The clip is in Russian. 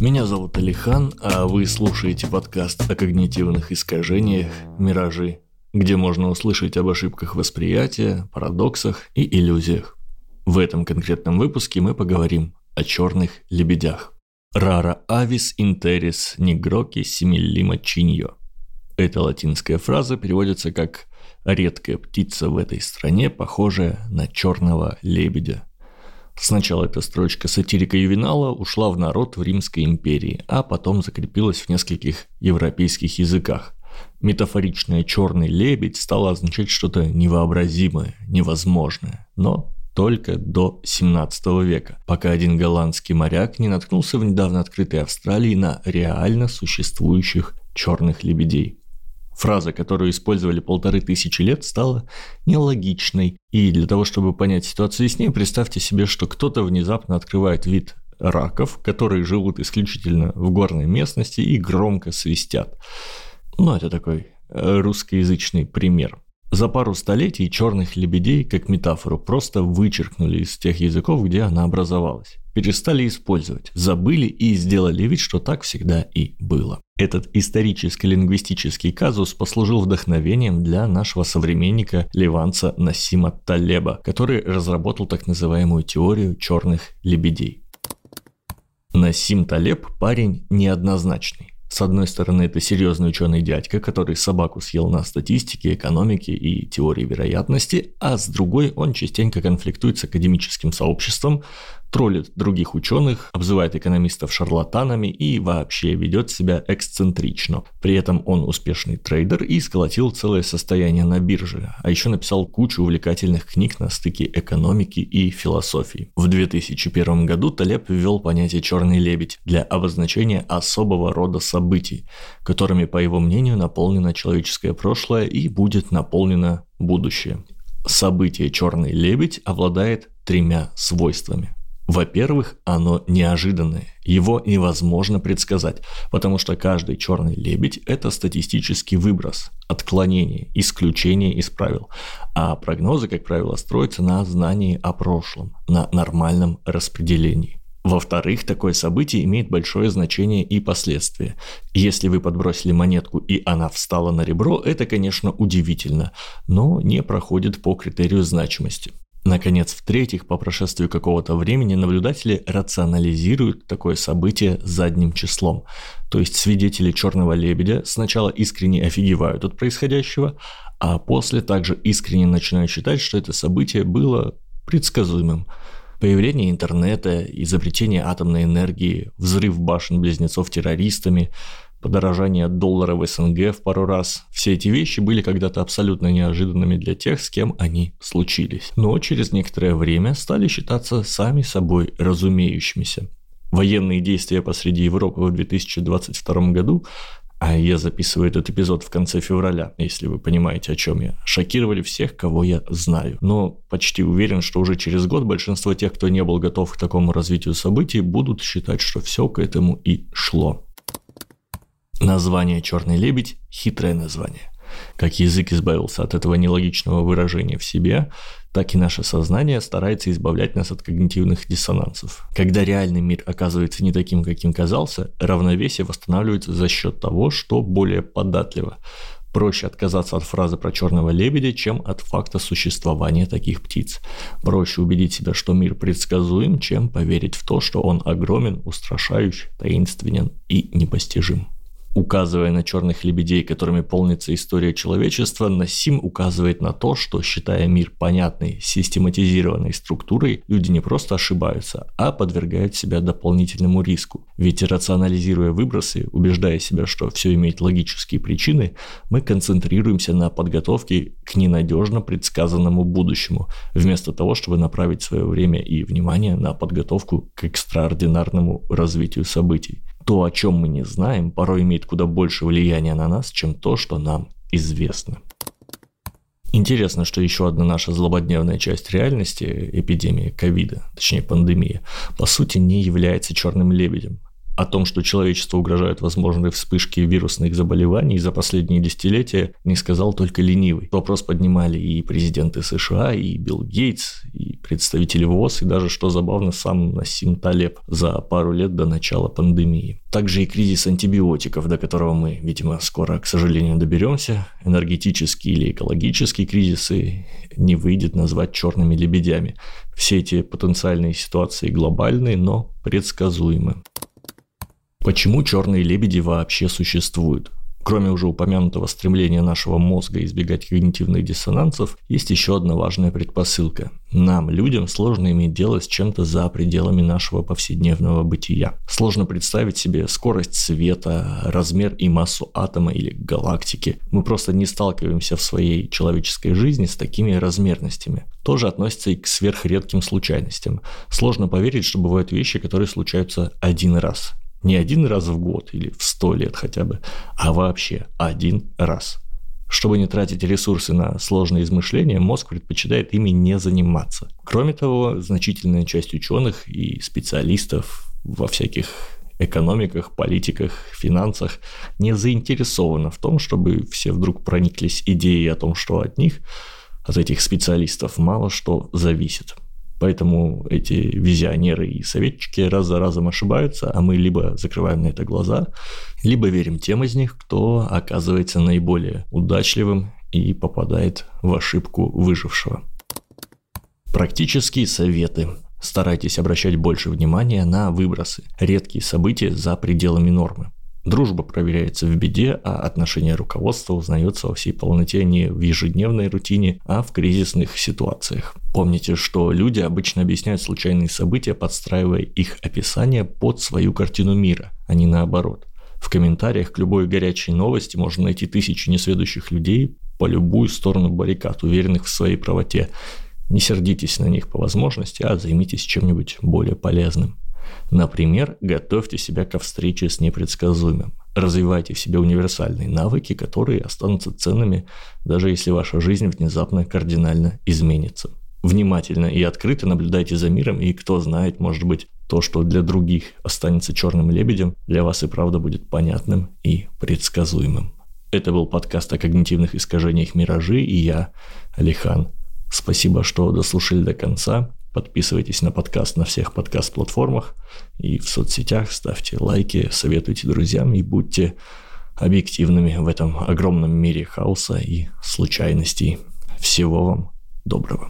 Меня зовут Алихан, а вы слушаете подкаст о когнитивных искажениях «Миражи», где можно услышать об ошибках восприятия, парадоксах и иллюзиях. В этом конкретном выпуске мы поговорим о черных лебедях. Рара авис интерис нигроки симиллима чиньо. Эта латинская фраза переводится как «редкая птица в этой стране, похожая на черного лебедя». Сначала эта строчка сатирика Ювенала ушла в народ в Римской империи, а потом закрепилась в нескольких европейских языках. Метафоричная «черный лебедь» стала означать что-то невообразимое, невозможное, но только до 17 века, пока один голландский моряк не наткнулся в недавно открытой Австралии на реально существующих черных лебедей. Фраза, которую использовали полторы тысячи лет, стала нелогичной. И для того, чтобы понять ситуацию с ней, представьте себе, что кто-то внезапно открывает вид раков, которые живут исключительно в горной местности и громко свистят. Ну, это такой э, русскоязычный пример. За пару столетий черных лебедей, как метафору, просто вычеркнули из тех языков, где она образовалась. Перестали использовать, забыли и сделали вид, что так всегда и было. Этот историческо-лингвистический казус послужил вдохновением для нашего современника ливанца Насима Талеба, который разработал так называемую теорию черных лебедей. Насим Талеб парень неоднозначный. С одной стороны, это серьезный ученый дядька, который собаку съел на статистике, экономике и теории вероятности, а с другой он частенько конфликтует с академическим сообществом, троллит других ученых, обзывает экономистов шарлатанами и вообще ведет себя эксцентрично. При этом он успешный трейдер и сколотил целое состояние на бирже, а еще написал кучу увлекательных книг на стыке экономики и философии. В 2001 году Талеб ввел понятие «черный лебедь» для обозначения особого рода событий, которыми, по его мнению, наполнено человеческое прошлое и будет наполнено будущее. Событие «Черный лебедь» обладает тремя свойствами – во-первых, оно неожиданное. Его невозможно предсказать, потому что каждый черный лебедь – это статистический выброс, отклонение, исключение из правил. А прогнозы, как правило, строятся на знании о прошлом, на нормальном распределении. Во-вторых, такое событие имеет большое значение и последствия. Если вы подбросили монетку и она встала на ребро, это, конечно, удивительно, но не проходит по критерию значимости. Наконец, в-третьих, по прошествию какого-то времени наблюдатели рационализируют такое событие задним числом. То есть свидетели черного лебедя сначала искренне офигевают от происходящего, а после также искренне начинают считать, что это событие было предсказуемым. Появление интернета, изобретение атомной энергии, взрыв башен-близнецов террористами – подорожание доллара в СНГ в пару раз. Все эти вещи были когда-то абсолютно неожиданными для тех, с кем они случились. Но через некоторое время стали считаться сами собой разумеющимися. Военные действия посреди Европы в 2022 году а я записываю этот эпизод в конце февраля, если вы понимаете, о чем я, шокировали всех, кого я знаю. Но почти уверен, что уже через год большинство тех, кто не был готов к такому развитию событий, будут считать, что все к этому и шло. Название «Черный лебедь» – хитрое название. Как язык избавился от этого нелогичного выражения в себе, так и наше сознание старается избавлять нас от когнитивных диссонансов. Когда реальный мир оказывается не таким, каким казался, равновесие восстанавливается за счет того, что более податливо. Проще отказаться от фразы про черного лебедя, чем от факта существования таких птиц. Проще убедить себя, что мир предсказуем, чем поверить в то, что он огромен, устрашающий, таинственен и непостижим. Указывая на черных лебедей, которыми полнится история человечества, Насим указывает на то, что, считая мир понятной, систематизированной структурой, люди не просто ошибаются, а подвергают себя дополнительному риску. Ведь рационализируя выбросы, убеждая себя, что все имеет логические причины, мы концентрируемся на подготовке к ненадежно предсказанному будущему, вместо того, чтобы направить свое время и внимание на подготовку к экстраординарному развитию событий. То, о чем мы не знаем, порой имеет куда больше влияния на нас, чем то, что нам известно. Интересно, что еще одна наша злободневная часть реальности, эпидемия ковида, точнее пандемия, по сути не является черным лебедем. О том, что человечеству угрожают возможные вспышки вирусных заболеваний за последние десятилетия, не сказал только ленивый. Вопрос поднимали и президенты США, и Билл Гейтс, и представители ВОЗ, и даже, что забавно, сам Насим Талеб за пару лет до начала пандемии. Также и кризис антибиотиков, до которого мы, видимо, скоро, к сожалению, доберемся. Энергетические или экологические кризисы не выйдет назвать черными лебедями. Все эти потенциальные ситуации глобальные, но предсказуемы. Почему черные лебеди вообще существуют? Кроме уже упомянутого стремления нашего мозга избегать когнитивных диссонансов, есть еще одна важная предпосылка. Нам, людям, сложно иметь дело с чем-то за пределами нашего повседневного бытия. Сложно представить себе скорость света, размер и массу атома или галактики. Мы просто не сталкиваемся в своей человеческой жизни с такими размерностями. Тоже относится и к сверхредким случайностям. Сложно поверить, что бывают вещи, которые случаются один раз. Не один раз в год или в сто лет хотя бы, а вообще один раз. Чтобы не тратить ресурсы на сложные измышления, мозг предпочитает ими не заниматься. Кроме того, значительная часть ученых и специалистов во всяких экономиках, политиках, финансах не заинтересована в том, чтобы все вдруг прониклись идеей о том, что от них, от этих специалистов, мало что зависит. Поэтому эти визионеры и советчики раз за разом ошибаются, а мы либо закрываем на это глаза, либо верим тем из них, кто оказывается наиболее удачливым и попадает в ошибку выжившего. Практические советы. Старайтесь обращать больше внимания на выбросы, редкие события за пределами нормы. Дружба проверяется в беде, а отношение руководства узнается во всей полноте не в ежедневной рутине, а в кризисных ситуациях. Помните, что люди обычно объясняют случайные события, подстраивая их описание под свою картину мира, а не наоборот. В комментариях к любой горячей новости можно найти тысячи несведущих людей по любую сторону баррикад, уверенных в своей правоте. Не сердитесь на них по возможности, а займитесь чем-нибудь более полезным. Например, готовьте себя ко встрече с непредсказуемым. Развивайте в себе универсальные навыки, которые останутся ценными, даже если ваша жизнь внезапно кардинально изменится. Внимательно и открыто наблюдайте за миром, и кто знает, может быть, то, что для других останется черным лебедем, для вас и правда будет понятным и предсказуемым. Это был подкаст о когнитивных искажениях «Миражи» и я, Алихан. Спасибо, что дослушали до конца. Подписывайтесь на подкаст на всех подкаст-платформах и в соцсетях, ставьте лайки, советуйте друзьям и будьте объективными в этом огромном мире хаоса и случайностей. Всего вам доброго.